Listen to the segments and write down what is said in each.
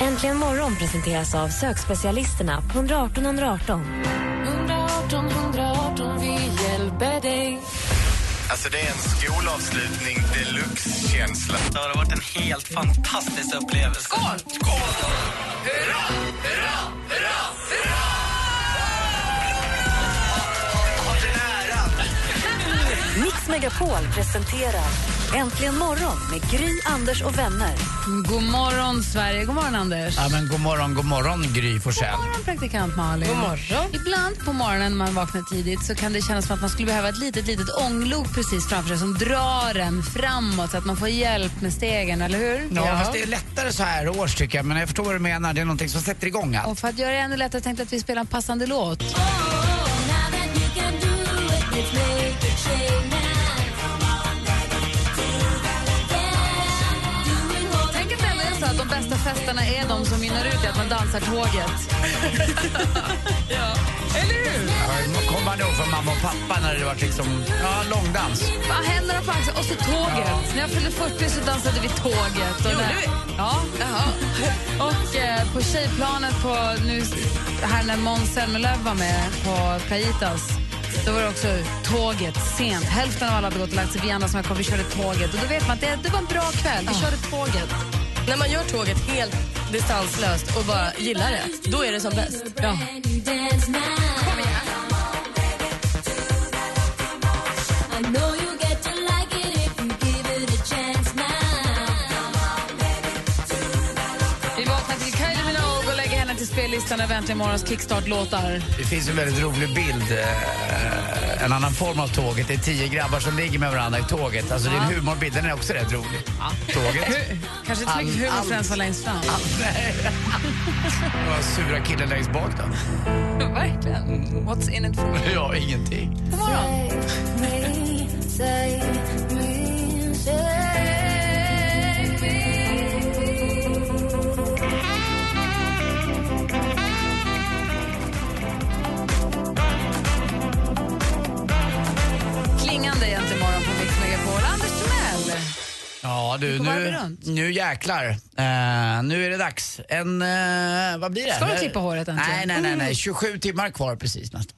Äntligen morgon presenteras av sökspecialisterna på 118 118. 118 118, vi hjälper dig. Alltså det är en skolavslutning deluxe-känsla. Det har varit en helt fantastisk upplevelse. Skål! Skål! Hurra, Mix Megapol presenterar Äntligen morgon med Gry, Anders och vänner. God morgon, Sverige. God morgon, Anders. Ja, men god morgon, god morgon Gry Forssell. God morgon, praktikant Malin. God morgon. Ibland på morgonen när man vaknar tidigt så kan det kännas som att man skulle behöva ett litet, litet ånglok precis framför sig som drar en framåt så att man får hjälp med stegen, eller hur? Ja, fast det är lättare så här års tycker jag, men jag förstår vad du menar. Det är någonting som sätter igång allt. Och för att göra det ännu lättare tänkte jag att vi spelar en passande låt. Tänk att de bästa festerna är de som mynnar ut i att man dansar tåget. Eller hur? Ja, Kommer man ihåg från mamma och pappa när det var liksom, ja, långdans? Ja, Händerna på axeln och så tåget. När jag fyllde 40 så dansade vi tåget. Och Gjorde vi? Ja. Och eh, på tjejplanet på, nu, här när Måns Zelmerlöw var med på Playitas då var det också tåget sent. Hälften av alla hade gått och lagt sig. Vi andra som kvar, vi körde tåget. Och då vet man att det, det var en bra kväll. Vi körde tåget. När man gör tåget helt distanslöst och bara gillar det, då är det som bäst. Ja. Vi vaknar till Kylie Minogue och lägger henne till spellistan över Äntligen morgons kickstart-låtar. Det finns en väldigt rolig bild, eh, en annan form av tåget. Det är tio grabbar som ligger med varandra i tåget. Alltså det är en humorbild, den är också rätt rolig. Tåget. Kanske inte så mycket humor för den som var längst fram. Nej. Det var sura killen längst bak då. Verkligen. What's in it for me? Ja, ingenting. God morgon. Ja du, nu, nu jäklar. Eh, nu är det dags. En, eh, vad blir det? Ska du klippa håret äntligen? Nej, nej, nej, nej. 27 timmar kvar precis nästan.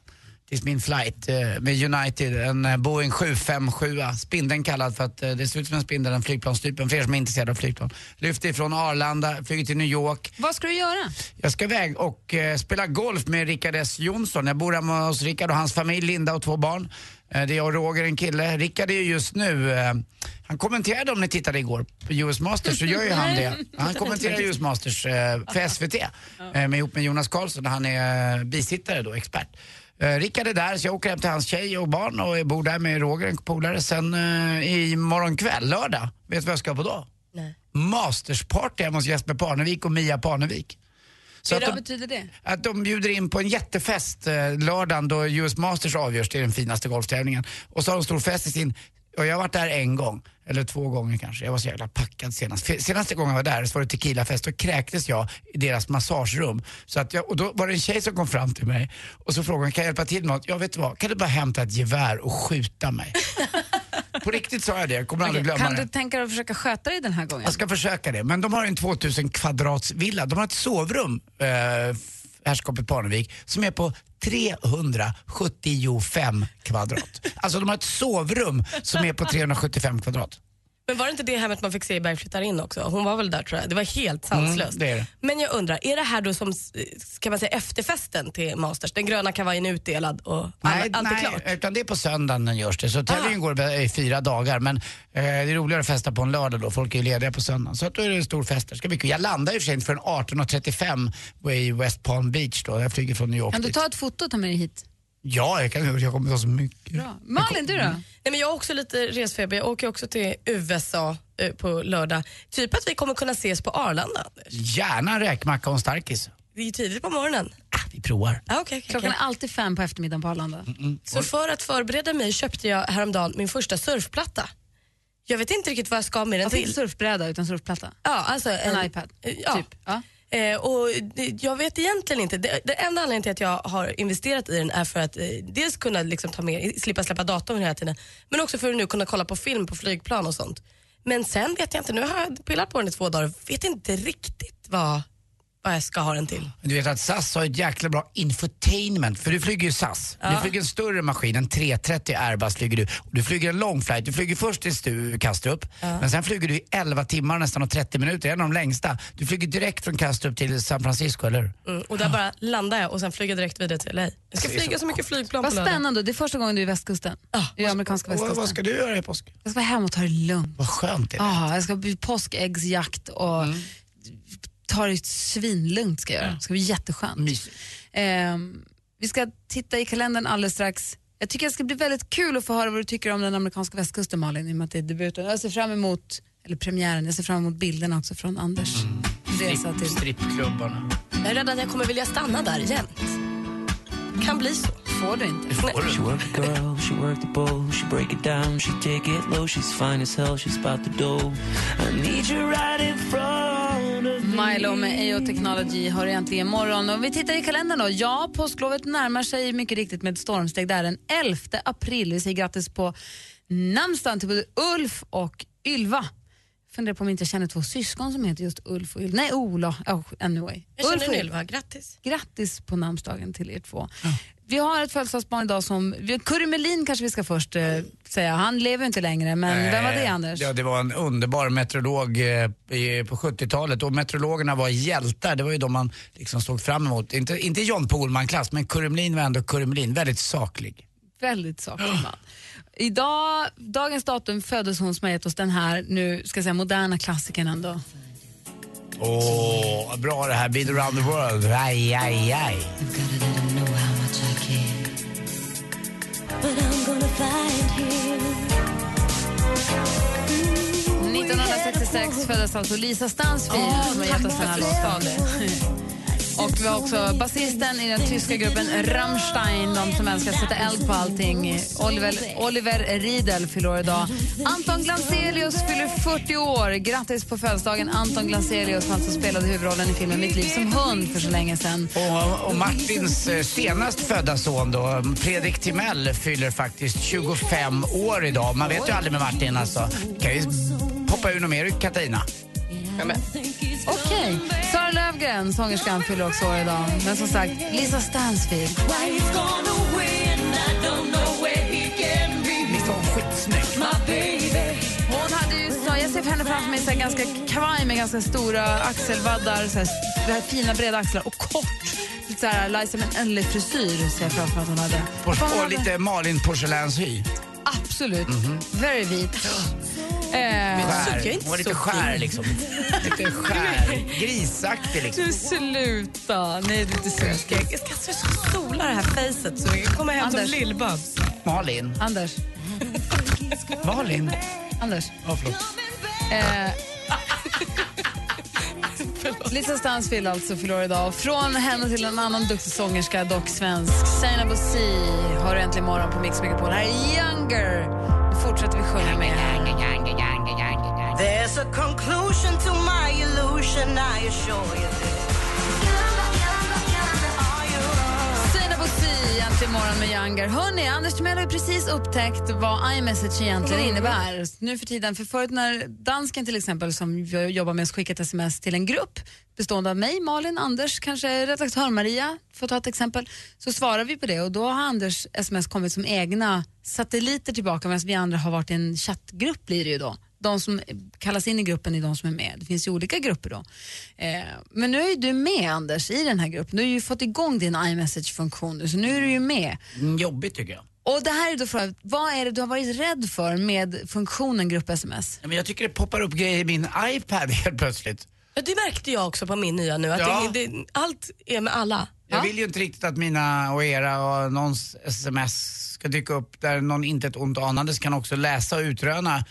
Tills min flight eh, med United, en Boeing 757, spindeln kallad för att det ser ut som en spindel, den flygplanstypen, för er som är intresserade av flygplan. Lyfter ifrån Arlanda, flyger till New York. Vad ska du göra? Jag ska iväg och spela golf med Rickard S Jonsson. Jag bor hemma hos Rickard och hans familj, Linda och två barn. Eh, det är jag och Roger, en kille. Rickard är ju just nu, eh, han kommenterade om ni tittade igår på US Masters så gör ju han det. Han kommenterar US Masters eh, för SVT med, ihop med Jonas Karlsson han är bisittare då, expert. Rickard är där så jag åker hem till hans tjej och barn och bor där med Roger, en polare. Sen i morgon kväll, lördag, vet du vad jag ska på då? Nej. Mastersparty hemma hos Jesper Parnevik och Mia Parnevik. Så att Vad de, betyder det? att de bjuder in på en jättefest eh, lördagen då US Masters avgörs, det är den finaste golftävlingen. Och så har de stor fest i sin, och jag har varit där en gång, eller två gånger kanske. Jag var så jävla packad senast. Senaste gången jag var där så var det tequilafest, då kräktes jag i deras massagerum. Så att jag, och då var det en tjej som kom fram till mig och så frågade hon, kan jag hjälpa till med något? Ja vet vad, kan du bara hämta ett gevär och skjuta mig? på riktigt sa jag det, jag kommer aldrig glömma Kan det. du tänka dig att försöka sköta dig den här gången? Jag ska försöka det. Men de har en 2000 kvadrats villa. De har ett sovrum, eh, herrskapet Parnevik, som är på 375 kvadrat. Alltså de har ett sovrum som är på 375 kvadrat. Men var det inte det hemmet man fick se i Berg flyttar in också? Hon var väl där tror jag. Det var helt sanslöst. Mm, det är det. Men jag undrar, är det här då som kan man säga, efterfesten till Masters? Den gröna kavajen är utdelad och Nej, allt är nej klart? utan det är på söndagen görs det. Så tävlingen går i fyra dagar. Men eh, det är roligare att festa på en lördag då. Folk är ju lediga på söndagen. Så att då är det en stor fest. Det ska bli kul. Jag landar i och för sig inte förrän 18.35 i West Palm Beach då. Jag flyger från New York Kan du ta ett foto och ta med dig hit? Ja, jag kan Jag kommer ta så mycket. Bra. Malin, du då? Nej, men jag har också lite resfeber. Jag åker också till USA eh, på lördag. Typ att vi kommer kunna ses på Arlanda. Gärna räkmacka och en starkis. Det är ju tidigt på morgonen. Vi provar. Ah, okay, Klockan är alltid fem på eftermiddagen på Arlanda. Så för att förbereda mig köpte jag häromdagen min första surfplatta. Jag vet inte riktigt vad jag ska med den Alltså inte till. surfbräda utan surfplatta. Ja, alltså En iPad, Ja. typ. Ja. Eh, och det- jag vet egentligen inte. Det, det enda anledningen till att jag har investerat i den är för att eh, dels kunna liksom ta med, slippa släppa datorn hela tiden, men också för att nu kunna kolla på film på flygplan och sånt. Men sen vet jag inte, nu har jag pillat på den i två dagar och vet inte riktigt vad, vad jag ska ha den till. Du vet att SAS har ett jäkla bra infotainment, för du flyger ju SAS. Du flyger en större maskin, en 330 Airbus flyger du. Du flyger en lång flight, du flyger först till Stu, Kastrup, men sen flyger du i 11 timmar nästan och 30 minuter, en av de längsta. Du flyger direkt från Kastrup till San Francisco, eller hur? Mm, och där bara landar jag och sen flyger jag direkt vidare till LA. Jag ska flyga så så mycket flygplan Vad spännande. Det är första gången du är i västkusten. I amerikanska västkusten. vad ska du göra i påsk? Jag ska vara hemma och ta det lugnt. Vad skönt det är. Ja, jag ska bli påskäggsjakt och Mm. Ta det svinlugnt ska jag göra. Det ska bli jätteskönt. Ehm, vi ska titta i kalendern alldeles strax. Jag tycker det ska bli väldigt kul att få höra vad du tycker om den amerikanska västkusten Malin, i och med att det är debuten. Jag ser fram emot, eller premiären, jag ser fram emot bilderna också från Anders resa till... Strippklubbarna. Jag är rädd att jag kommer vilja stanna där jämt. Kan bli så. Får du inte? Får du? She work the girl, she work the bowl, she break it down, she take it low, she's fine as hell, she's about the dough. I need you right in front of me. Milo med AO Technology har egentligen morgon. Och vi tittar i kalendern då. Ja, påsklovet närmar sig mycket riktigt med stormsteg. Det är den 11 april. Vi säger grattis på namnsdagen till både Ulf och Ylva. Funderar på om inte jag känner två syskon som heter just Ulf och Ylva. Nej, Ola. Oh, anyway. Jag Ulf känner och Ylva, grattis. Grattis på namnsdagen till er två. Vi har ett födelsedagsbarn idag som, vi- Kurre Melin kanske vi ska först eh, säga. Han lever inte längre, men vem var det Anders? Ja, det var en underbar meteorolog eh, på 70-talet och meteorologerna var hjältar. Det var ju de man liksom såg fram emot. Inte, inte John Pohlman-klass, men Kurre Melin var ändå Kurre Melin. Väldigt saklig. Väldigt saklig man. Idag, dagens datum föddes hon som har gett oss den här nu ska jag säga, moderna klassikern ändå. Åh, vad bra det här. Been around the world. Aj, aj, aj. 1966 föddes alltså Lisa Stansfield som har gett oss den här låten. Och vi har också basisten i den tyska gruppen Rammstein, de som älskar att sätta eld på allting. Oliver, Oliver Riedel fyller år idag. Anton Glanzelius fyller 40 år. Grattis på födelsedagen Anton Glanzelius, han som spelade huvudrollen i filmen Mitt liv som hund för så länge sedan. Och, och Martins eh, senast födda son då, Fredrik Timell, fyller faktiskt 25 år idag. Man vet ju aldrig med Martin alltså. Kan ju poppa ur något mer Katarina. Okej. Sara Lövgren, sångerskan, fyller också år idag. Men som sagt, Lisa Stansfield. Visst var hon skitsnygg? Hon hade ju, så, jag ser henne framför mig så här, ganska kavaj med ganska stora axelvaddar, så här, det här fina breda axlar och kort. Lite så här, Liza Minnelli-frisyr ser jag framför mig att hon hade. Och, Vad och hade- lite Malin porslinshy. Absolut. Very vit. Eh, Skär. Hon var lite skär liksom. Lite skär. Grisaktig liksom. Du sluta. Nej, du är inte så. Jag ska, jag ska så sola det här facet så jag kommer hem som Anders. Lill-Babs. Malin. Anders. Malin. Anders. Ja, förlåt. Eh, Lisa Stansfield alltså fyller år idag. Från henne till en annan duktig sångerska, dock svensk. Zainab Bosi har du äntligen morgon på Mix Megapol. Här är Younger. Nu fortsätter vi sjunga med. There's a conclusion to my illusion, I assure you. Bosi, äntligen morgon med Younger. Hörrni, Anders Timell har ju precis upptäckt vad iMessage egentligen innebär. Nu för tiden, för förut när dansken till exempel som jag jobbar med skickar ett sms till en grupp bestående av mig, Malin, Anders, kanske redaktör Maria, för att ta ett exempel, så svarar vi på det och då har Anders sms kommit som egna satelliter tillbaka medan vi andra har varit i en chattgrupp blir det ju då. De som kallas in i gruppen är de som är med. Det finns ju olika grupper då. Eh, men nu är ju du med Anders i den här gruppen. Du har ju fått igång din iMessage-funktion nu, så nu är du ju med. Mm, jobbigt tycker jag. Och det här är då frågan, vad är det du har varit rädd för med funktionen grupp-sms? Ja, Men jag tycker det poppar upp grejer i min iPad helt plötsligt. Ja, det märkte jag också på min nya nu. Att Ja. det, det, allt är med alla. Jag vill ju inte riktigt att mina och era och någons sms ska dyka upp där någon inte ett ont anandes kan också läsa och utröna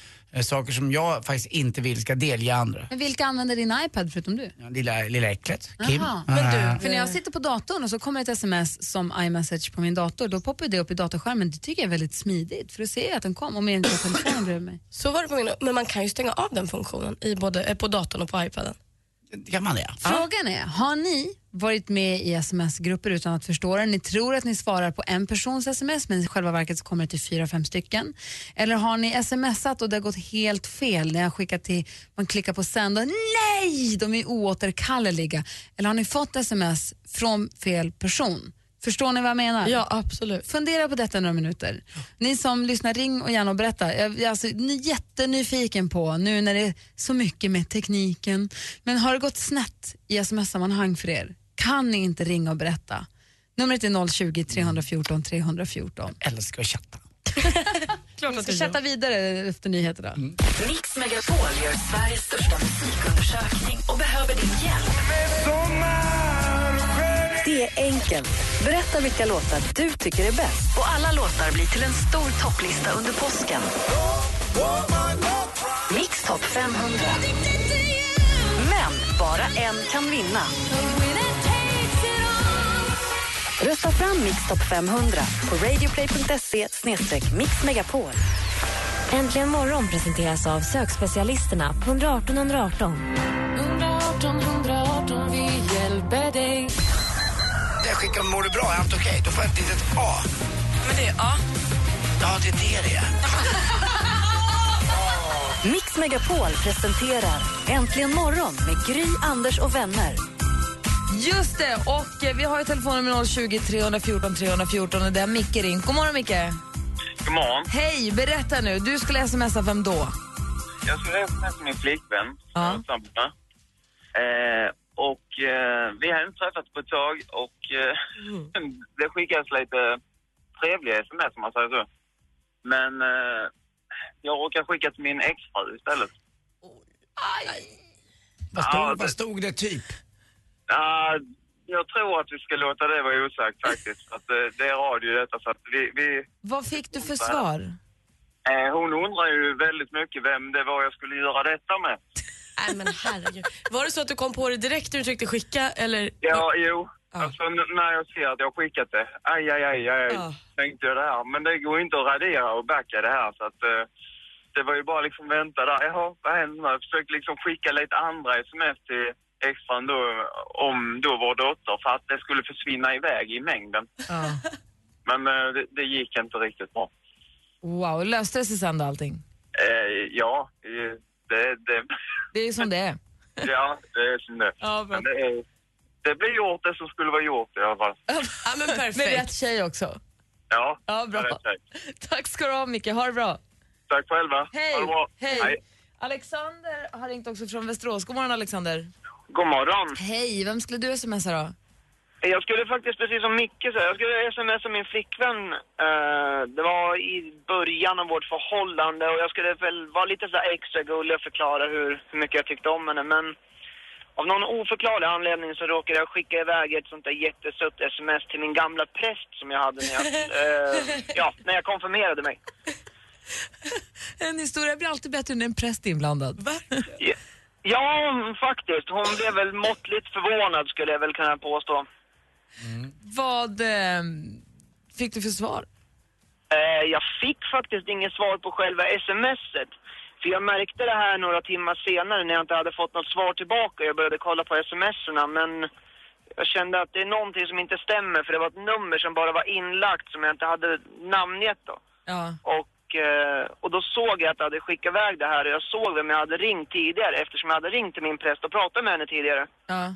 Saker som jag faktiskt inte vill ska delge andra. Men vilka använder din iPad förutom du? Ja, lilla, lilla äcklet, Kim. Jaha. Eh, För när jag sitter på datorn och så kommer ett sms som iMessage på min dator, då poppar det upp i datorskärmen. Det tycker jag är väldigt smidigt, för då ser jag att den kom om jag inte har telefonen bredvid mig. Så var det på min, men man kan ju stänga av den funktionen i både, eh, på datorn och på iPaden. Kan man det? Frågan är, har ni varit med i sms-grupper utan att förstå det? Ni tror att ni svarar på en persons sms men i själva verket så kommer det till fyra, fem stycken. Eller har ni smsat och det har gått helt fel? Ni har skickat till, man klickar på sänd och nej, de är oåterkalleliga. Eller har ni fått sms från fel person? Förstår ni vad jag menar? Ja, absolut. Fundera på detta några minuter. Ni som lyssnar, ring och gärna och berätta. Jag är alltså ny- jättenyfiken på, nu när det är så mycket med tekniken, men har det gått snett i sms-sammanhang för er? Kan ni inte ringa och berätta? Numret är 020 314 314. Älskar att chatta. Klart att ska chatta vidare efter nyheterna. Mix Megapol gör Sveriges största musikundersökning och behöver din hjälp. Det är enkelt. Berätta vilka låtar du tycker är bäst. Och alla låtar blir till en stor topplista under påsken. Mix topp 500. Men bara en kan vinna. Rösta fram Mix topp 500 på radioplay.se mixmegapol. Äntligen morgon presenteras av sökspecialisterna på 118 118. 118 118, vi hjälper dig. Skickar mår du bra, är allt okej? Då får jag ett litet A. Men det är A. Ja, det är det det är. Mix Megapol presenterar Äntligen morgon med Gry, Anders och vänner. Just det, och eh, vi har ju telefonnummer 020 314 314 och det är Micke ringt. God morgon Micke. God morgon. Hej, berätta nu. Du skulle smsa vem då? Jag skulle med min flickvän, Ja. Eh, och eh, vi har inte träffats på ett tag och eh, det skickas lite trevliga sms om man säger så. Men eh, jag råkar skicka till min exfru istället. Vad stod, Ja, vad det- stod det typ? Ja, jag tror att vi ska låta det vara osagt faktiskt. Att det, det är radio detta så att vi... vi Vad fick du för svar? eh, hon undrar ju väldigt mycket vem det var jag skulle göra detta med. Nej men herregud. Var det så att du kom på det direkt när du tryckte skicka eller? Ja, jo. Alltså n- när jag ser att jag skickat det, aj, aj, aj, aj, Ja. tänkte jag det här. Men det går inte att radera och backa det här så att eh, det var ju bara liksom vänta där. Jaha, vad händer nu? Jag försökte liksom skicka lite andra sms till extran då om då vår dotter för att det skulle försvinna iväg i mängden. Men eh, det, det gick inte riktigt bra. Wow, löste det sig sen då allting? Eh, ja, det, det, Det är som det är. ja, det är som det. Ja. Men det, är, det blir gjort det som skulle vara gjort i alla fall. Ja men perfekt. Med rätt tjej också. Ja, Ja, bra. rätt. Tack ska du ha Micke, ha det bra. Tack själva. Hej! Ha det bra. Hej! Alexander har ringt också från Västerås. God morgon Alexander. God morgon. Hej, vem skulle du smsa då? Jag skulle faktiskt, precis som Micke sa, jag skulle smsa min flickvän. Eh, det var i början av vårt förhållande och jag skulle väl vara lite så här extra gullig och förklara hur, hur mycket jag tyckte om henne. Men av någon oförklarlig anledning så råkade jag skicka iväg ett sånt där jättesött sms till min gamla präst som jag hade när jag, eh, ja, när jag konfirmerade mig. En historia blir alltid bättre när en präst är inblandad. Ja, ja, faktiskt. Hon blev väl måttligt förvånad skulle jag väl kunna påstå. Vad eh, fick du för svar? Eh, jag fick faktiskt inget svar på själva smset. För jag märkte det här några timmar senare när jag inte hade fått något svar tillbaka. Jag började kolla på smserna men jag kände att det är någonting som inte stämmer för det var ett nummer som bara var inlagt som jag inte hade namngett då. Ja. Och, eh, och då såg jag att jag hade skickat iväg det här och jag såg vem jag hade ringt tidigare eftersom jag hade ringt till min präst och pratat med henne tidigare. Ja.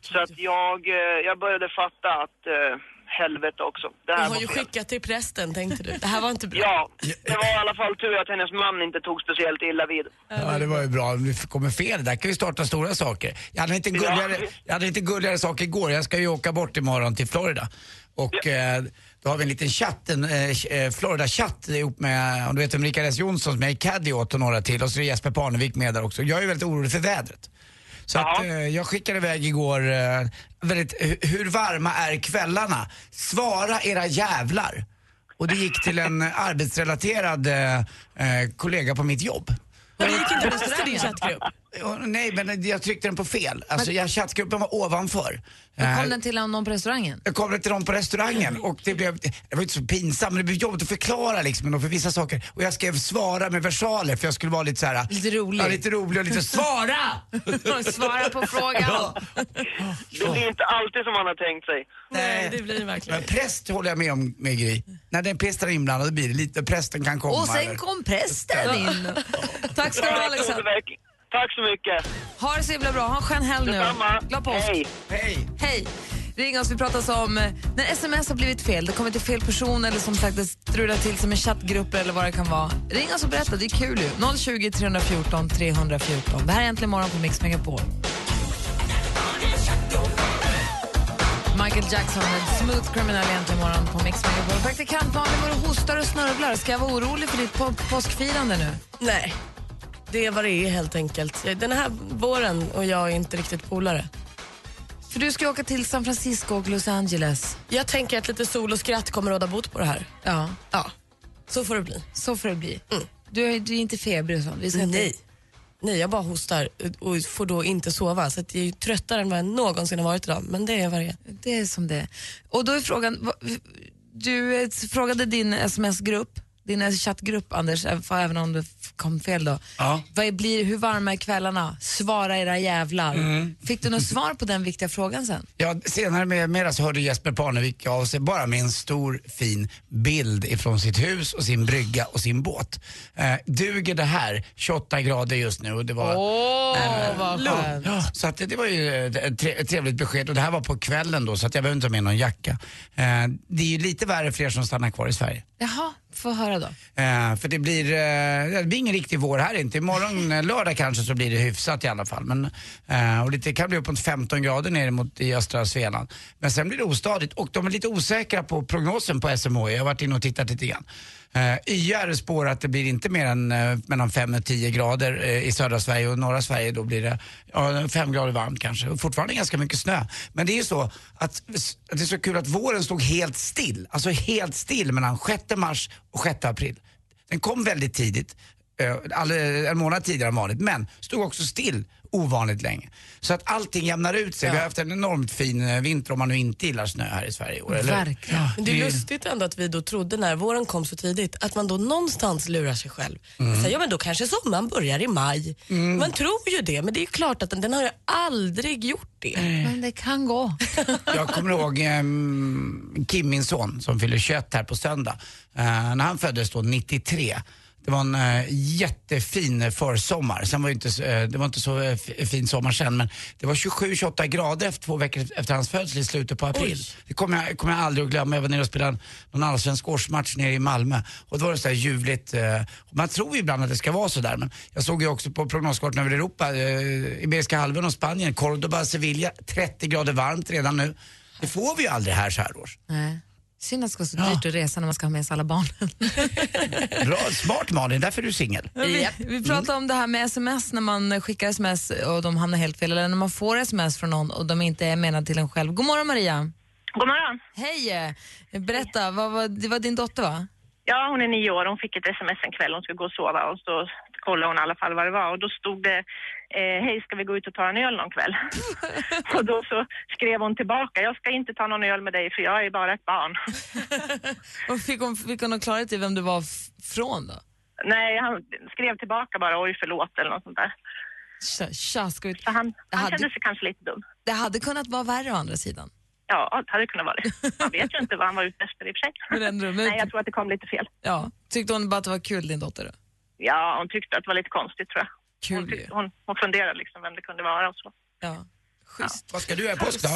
Så att jag, eh, jag började fatta att eh, helvete också. Det Du här har var ju fel. skickat till prästen tänkte du. Det här var inte bra. Ja, det var i alla fall tur att hennes man inte tog speciellt illa vid. Ja, det var ju bra. Om vi kommer fel, där kan vi starta stora saker. Jag hade inte gulligare, jag hade inte gulligare saker igår. Jag ska ju åka bort imorgon till Florida. Och eh, då har vi en liten chatt, en eh, eh, Florida-chatt ihop med, om du vet vem Rickard S Jonsson som är i caddy åt och några till. Och så är Jesper Parnevik med där också. Jag är väldigt orolig för vädret. Så att, eh, jag skickade iväg igår, eh, väldigt, hu- hur varma är kvällarna? Svara era jävlar. Och det gick till en arbetsrelaterad eh, eh, kollega på mitt jobb. Men du gick inte ens till din chattgrupp? Ja, Nej, men jag tryckte den på fel. Alltså, jag, chattgruppen var ovanför. Eh, Kom den till någon på restaurangen? Jag kom till dem på restaurangen och det blev, det var inte så pinsamt men det blev jobbigt att förklara liksom för vissa saker. Och jag skrev svara med versaler för jag skulle vara lite så här. Lite rolig. Ja, lite rolig och lite svara! Svara på frågan. Det blir inte alltid som man har tänkt sig. Nej, det blir det verkligen. Men präst håller jag med om med Gry. När den prästen är inblandad blir det lite, prästen kan komma. Och sen kom prästen in. Tack ska du ha Alexander. Tack så mycket. Ha det så himla bra. Ha en skön helg nu. Detsamma. Glad påsk. Hej. Hej. Hej. Ring oss, vi pratar om eh, när sms har blivit fel, det kommer till fel person eller som sagt det strular till som en chattgrupp eller vad det kan vara. Ring oss och berätta, det är kul ju. 020 314 314. Det här är Äntligen morgon på Mix Megapol. Michael Jackson med Smooth Criminal Äntligen morgon på Mix Megapol. Praktikant Malin, var du hostar och snörvlar. Ska jag vara orolig för ditt på påskfirande nu? Nej, det är vad det är helt enkelt. Den här våren och jag är inte riktigt polare. För du ska åka till San Francisco och Los Angeles. Jag tänker att lite sol och skratt kommer råda bot på det här. Ja. Ja, så får det bli. Så får det bli. Du, är, du är inte febrig och sånt? Vi ska inte- Nej. Nej, jag bara hostar och får då inte sova. Så att jag är tröttare än vad jag någonsin har varit idag. Men det är vad det är. Det är som det är. Och då är frågan, du eh, frågade din sms-grupp, din chattgrupp Anders, eh, även om det kom fel då. Ja. Vad blir, hur varma är kvällarna? Svara era jävlar. Mm. Fick du något svar på den viktiga frågan sen? Ja, senare med, med så hörde Jesper Parnevik av sig bara med en stor fin bild ifrån sitt hus och sin brygga och sin båt. Eh, duger det här? 28 grader just nu och det var... Åh, vad lugnt. skönt. Ja, så att det, det var ju eh, ett tre, ett trevligt besked och det här var på kvällen då så att jag behöver inte ha med någon jacka. Eh, det är ju lite värre för er som stannar kvar i Sverige. Jaha, få höra då. Eh, för det blir, eh, det blir ingen riktig vår här inte. Imorgon eh, lördag kanske så blir det hyfsat i alla fall. Men, eh, och det kan bli uppåt 15 grader ner mot i östra Svealand. Men sen blir det ostadigt och de är lite osäkra på prognosen på SMHI. Jag har varit inne och tittat lite grann. Eh, YR spår att det blir inte mer än eh, mellan 5 och 10 grader eh, i södra Sverige och norra Sverige då blir det ja, 5 grader varmt kanske. Och fortfarande ganska mycket snö. Men det är ju så att, att det är så kul att våren stod helt still. Alltså helt still mellan 6 mars och 6 april. Den kom väldigt tidigt, eh, all, en månad tidigare än vanligt, men stod också still ovanligt länge. Så att allting jämnar ut sig. Vi har haft en enormt fin eh, vinter om man nu inte gillar snö här i Sverige i år. Eller? Verkligen. Men det är lustigt ändå att vi då trodde när våren kom så tidigt att man då någonstans lurar sig själv. Mm. Så, ja men då kanske sommaren börjar i maj. Man tror ju det men det är ju klart att den, den har ju aldrig gjort det. Men det kan gå. Jag kommer ihåg ehm, Kim, min son, som fyller 21 här på söndag. Eh, när han föddes då 93. Det var en eh, jättefin försommar. Sen var det, inte, eh, det var inte så eh, f- fin sommar sen men det var 27-28 grader efter två veckor efter hans födsel i slutet på april. Oj. Det kommer jag, kommer jag aldrig att glömma. Jag var nere och spelade någon allsvensk årsmatch nere i Malmö. Och då var det så här ljuvligt. Eh, man tror ju ibland att det ska vara så där men jag såg ju också på prognoskartan över Europa, eh, Iberiska halvön och Spanien, Cordoba, Sevilla, 30 grader varmt redan nu. Det får vi ju aldrig här så här års. Nej. Synd att det ska vara så dyrt att resa när man ska ha med sig alla barnen. Bra, smart Malin, därför är du singel. Vi, vi pratar om det här med sms när man skickar sms och de hamnar helt fel eller när man får sms från någon och de inte är menade till en själv. God morgon Maria. God morgon. Hej! eh, Berätta, vad var, det var din dotter va? Ja, hon är nio år. Hon fick ett sms en kväll. Hon skulle gå och sova och så kollade hon i alla fall vad det var och då stod det eh, Hej, ska vi gå ut och ta en öl någon kväll? och då så skrev hon tillbaka. Jag ska inte ta någon öl med dig för jag är bara ett barn. Och fick hon, fick hon någon klarhet i vem du var från då? Nej, han skrev tillbaka bara oj förlåt eller något sånt där. Tja, tja, ska vi... Så han, han hade- kände sig kanske lite dum. Det hade kunnat vara värre å andra sidan. Ja, det hade kunnat vara det. Man vet ju inte vad han var ute efter i och för sig. Men ändå, men- Nej, jag tror att det kom lite fel. Ja. Tyckte hon bara att det var kul din dotter då? Ja, hon tyckte att det var lite konstigt tror jag. Kul hon, tyckte, hon, hon funderade liksom vem det kunde vara och så. Ja. Schysst. Vad ska du göra i påsk då?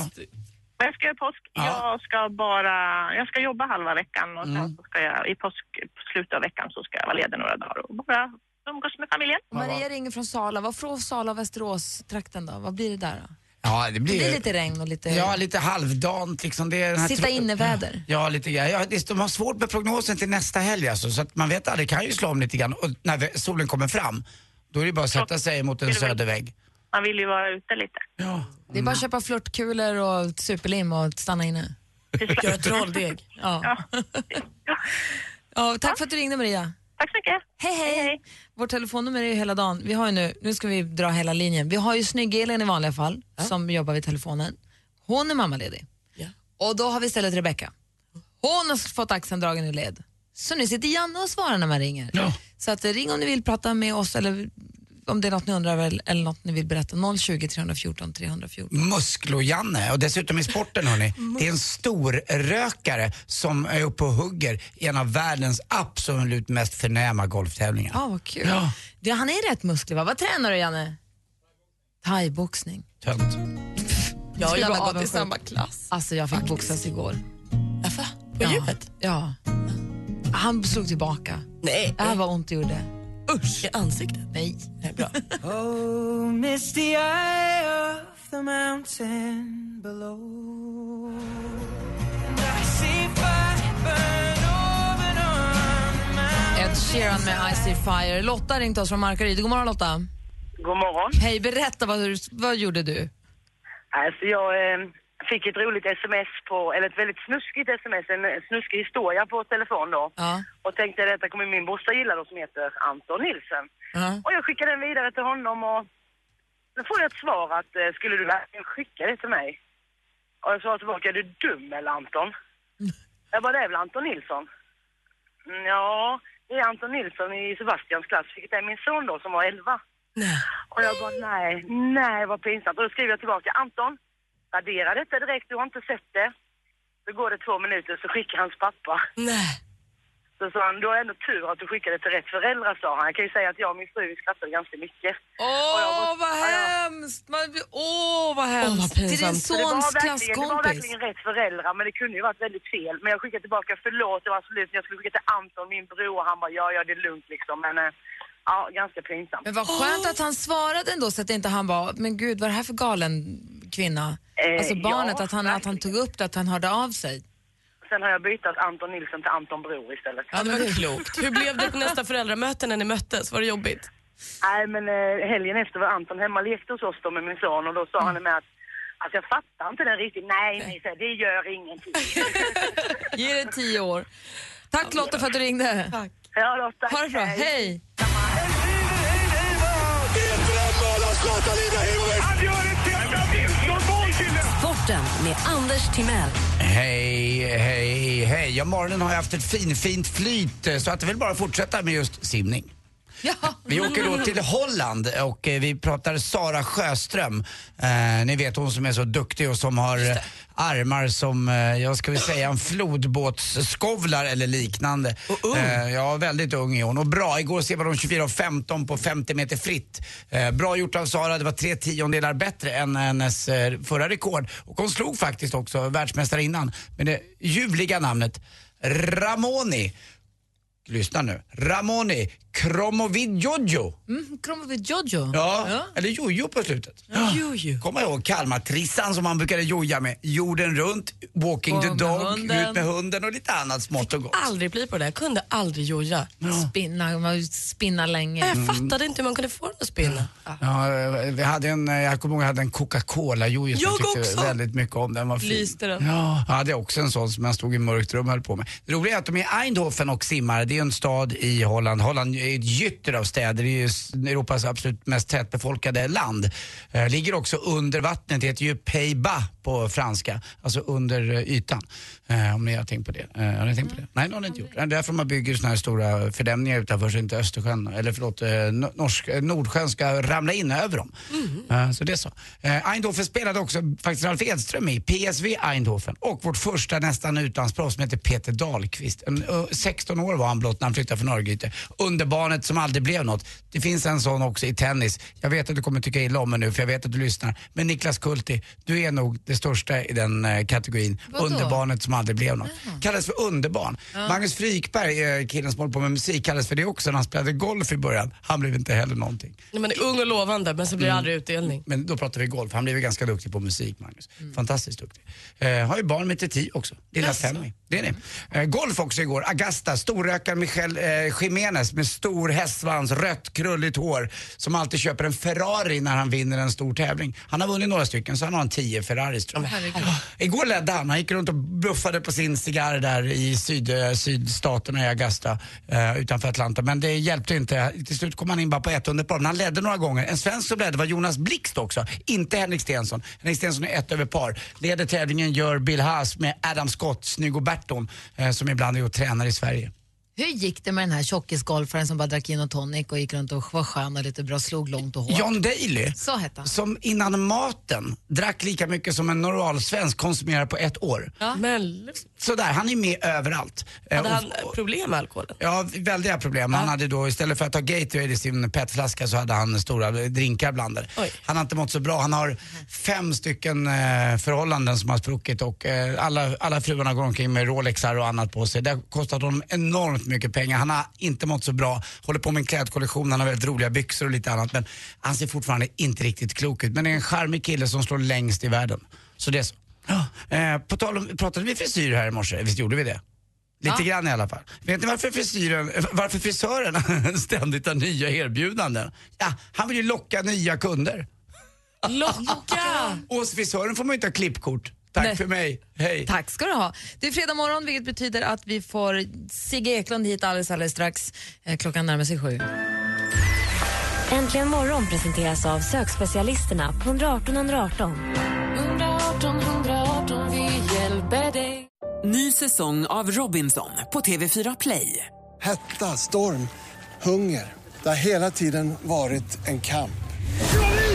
Vad jag ska göra i påsk? Ja. Jag ska bara, jag ska jobba halva veckan och sen Mm. så ska jag i påsk, på slutet av veckan så ska jag vara ledig några dagar och bara umgås med familjen. Maria ringer från Sala. Vad från Sala och Västerås-trakten då? Vad blir det där då? Ja, det Det blir, blir lite regn och lite... Ja, lite halvdant liksom. Det är den här Sitta inne-väder. Ja, lite grann. Ja, det- de har svårt med prognosen till nästa helg alltså, så att man vet aldrig, det kan ju slå om lite grann. Och när solen kommer fram, då är det bara att sätta sig mot en södervägg. Man vill ju vara ute lite. Ja. Det är bara att köpa flörtkulor och superlim och stanna inne. Göra trolldeg. Ja. ja. Tack för att du ringde Maria. Tack så mycket. Hej, hej. Vårt telefonnummer är ju hela dagen. Vi har ju nu, nu ska vi dra hela linjen. Vi har ju snygg-Elin i vanliga fall som jobbar vid telefonen. Hon är mammaledig. Och då har vi istället Rebecka. Hon har fått axeln dragen i led. Så nu sitter Janne och svarar när man ringer. Så att, eh, ring om ni vill prata med oss eller om det är något ni undrar över eller något ni vill berätta. 020 314 314. Musklo-Janne och dessutom i sporten hörni, det är en stor rökare som är uppe och hugger i en av världens absolut mest förnäma golftävlingar. Ja, vad kul. Ja. Det, han är rätt musklig va? Vad tränar du Janne? Thaiboxning. Tönt. Jag och Janne har gått i samma klass. Alltså jag fick boxas igår. Varför? På Ja. djupet? Ja. Han slog tillbaka. Nej. Äh, vad ont det gjorde. Usch. I ansiktet? Nej. Nej, bra. Oh, misty eye of the mountain below. And I see fire burn Ed Sheeran med I see fire. Lotta ringt oss från Markaryd. God morgon Lotta. God morgon. Hej, berätta vad, du- vad gjorde du? Alltså jag eh, fick ett roligt sms på, eller ett väldigt snuskigt sms, en snuskig historia på telefon då. Ja. Och tänkte detta kommer min brorsa gilla då som heter Anton Nilsen. Ja. Och jag skickade den vidare till honom och då får jag ett svar att eh, skulle du verkligen skicka det till mig? Och jag sa tillbaka, är du dum eller Anton? Jag bara, det är väl Anton Nilsson? "Mm, Ja, det är Anton Nilsson i Sebastians klass, vilket är min son då som var 11. Och jag bara, nej, nej vad pinsamt. Och då skriver jag tillbaka, Anton, radera detta direkt, du har inte sett det. Så går det två minuter så skickar hans pappa. Nej. Så sa han, du har ändå tur att du skickade till rätt föräldrar sa han. Jag kan ju säga att jag och min fru skrattade ganska mycket. Åh, Och jag bara, vad hemskt! Man Åh, vad hemskt! Till din Så det var sons verkligen- Det var klasskompis. verkligen rätt föräldrar, men det kunde ju varit väldigt fel. Men jag skickade tillbaka, förlåt, det var absolut, jag skulle skicka till Anton, min bror, och han bara, ja, ja, det är lugnt liksom. Men, eh, ja, ganska pinsamt. Men vad skönt att han svarade ändå så att inte han var, men gud vad är det här för galen kvinna? Eh, alltså barnet, ja, att, han, att han tog upp det, att han hörde av sig. Sen har jag bytt Anton Nilsson till Anton Bror istället. Ja, det var klokt. Hur blev det på nästa föräldramöte när ni möttes? Var det jobbigt? Nej, men eh, helgen efter var Anton hemma lekte hos oss då med min son och då sa han med att Alltså jag fattar inte den riktigt. Nej, nej, så det gör ingenting. Ge det tio år. Tack Lotta för att du ringde. Tack. Ja, tack. Ha det bra, hej! Sporten med Anders Timell. Hej, hej, hej. Ja, morgonen har jag haft ett fin, fint flyt så att det vill bara fortsätta med just simning. Vi åker då till Holland och eh, vi pratar Sara Sjöström. Eh, ni vet hon som är så duktig och som har armar som, eh, jag ska väl säga en flodbåtsskovlar eller liknande. Eh, ja, väldigt ung är hon och bra. Igår sevade hon 24.15 på 50 meter fritt. Eh, bra gjort av Sara, det var tre tiondelar bättre än hennes eh, förra rekord. Och hon slog faktiskt också världsmästarinnan med det ljuvliga namnet Ramoni. Lyssna nu. Ramoni Kromovidjojo. Mm, Kromovid Jojo. Ja, eller jojo på slutet. Jojo. Kommer jag ihåg Kalmar-trissan som man brukade joja med. Jorden runt, Walking Och the dog, hunden. ut med hunden och lite annat smått och gott. Aldrig bli på det. Jag kunde aldrig joja. Spinna, man spinna länge. Jag fattade inte hur man kunde få den att spinna. Ja, eh, vi hade en, eh, jag kommer ihåg jag hade en Coca-Cola-jojo som Jag jag tyckte också. väldigt mycket om. Den var fin. Lyste den? Ja, jag hade också en sån som jag stod i mörkt rum och höll på med. Det roliga är att de är i Eindhoven och simmar. Det är en stad i Holland. Holland är ett gytter av städer. Det är ju Europas absolut mest tätbefolkade land. Eh, ligger också under vattnet. Det heter ju Peiba på franska. Alltså under eh, ytan. Eh, om ni har tänkt på det. Eh, har ni tänkt på det? Nej, det har ni inte gjort. Det är därför man bygger såna här stora fördämningar utanför så inte Östersjön, eller förlåt, eh, Nor- norsk, eh, Nordsjön ska ramla in över dem. Eh, Så det är så. Eindhoven spelade också faktiskt Ralf Edström i PSV Eindhoven och vårt första nästan utlandsproffs som heter Peter Dahlqvist. En, ö, 16 år var han blott när han flyttade från Örgryte. Underbarnet som aldrig blev något. Det finns en sån också i tennis. Jag vet att du kommer tycka illa om mig nu för jag vet att du lyssnar. Men Niklas Kulti, du är nog det största i den eh, kategorin. Vadå? Underbarnet som aldrig blev något. Kallas för underbarn. Ja. Magnus Frykberg, eh, killen som håller på med musik, kallades för det också när han spelade golf i början. Han blev inte heller någonting. Man är ung och lovande men så blir det Mm. aldrig utdelning. Men då pratar vi golf. Han blev ju ganska duktig på musik, Magnus. Fantastiskt duktig. Eh, har ju barn med Titi också, lilla Jaså? Femmy. Det är ni. Eh, golf också igår. Agasta, storrökaren Michel eh, Jiménez med stor hästsvans, rött krulligt hår som alltid köper en Ferrari när han vinner en stor tävling. Han har vunnit några stycken så han har en 10 Ferraris tror jag. Igår ledde han. Han gick runt och buffade på sin cigarr där i syd, eh, sydstaterna i Augusta eh, utanför Atlanta. Men det hjälpte inte. Till slut kom han in bara på ett under par. Men han ledde några gånger. En svensk som ledde var Jonas Blixt också. Inte Henrik Stenson. Henrik Stenson är ett över par. Leder tävlingen gör Bill Haas med Adam Scott, snygg och Berton eh, som ibland är och tränar i Sverige. Hur gick det med den här tjockisgolfaren som bara drack gin och tonic och gick runt och var skön och lite bra, slog långt och hårt? John Daly, Så hette han. som innan maten drack lika mycket som en normal svensk konsumerar på ett år. Men Sådär, han är med överallt. Eh, hade och- han problem med alkoholen? Ja, väldiga problem. Han hade då, istället för att ta Gatorade i sin petflaska så hade han stora drinkar blandade. Han har inte mått så bra. Han har fem stycken eh, förhållanden som har spruckit och eh, alla, alla fruarna går omkring med Rolexar och annat på sig. Det har kostat honom enormt mycket pengar. Han har inte mått så bra. Håller på med en klädkollektion, han har väldigt roliga byxor och lite annat. Men han ser fortfarande inte riktigt klok ut. Men det är en charmig kille som slår längst i världen. Så det är så. Ja. Eh, på tal om, pratade vi frisyr här i morse? Visst gjorde vi det? Lite grann i alla fall. Vet ni varför frisyren, varför frisören ständigt har nya erbjudanden? Ja, han vill ju locka nya kunder. Locka! Och hos frisören får man ju inte ha klippkort. Tack för mig, hej. Tack ska du ha. Det är fredag morgon vilket betyder att vi får Sigge Eklund hit alldeles, alldeles strax. Eh, Klockan närmar sig sju. Äntligen morgon presenteras av sökspecialisterna på 118 118. 118 118, vi hjälper dig. Ny säsong av Robinson på TV4 Play. Hetta, storm, hunger. Det har hela tiden varit en kamp.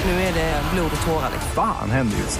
Nu är det blod och tårar. Fan händer just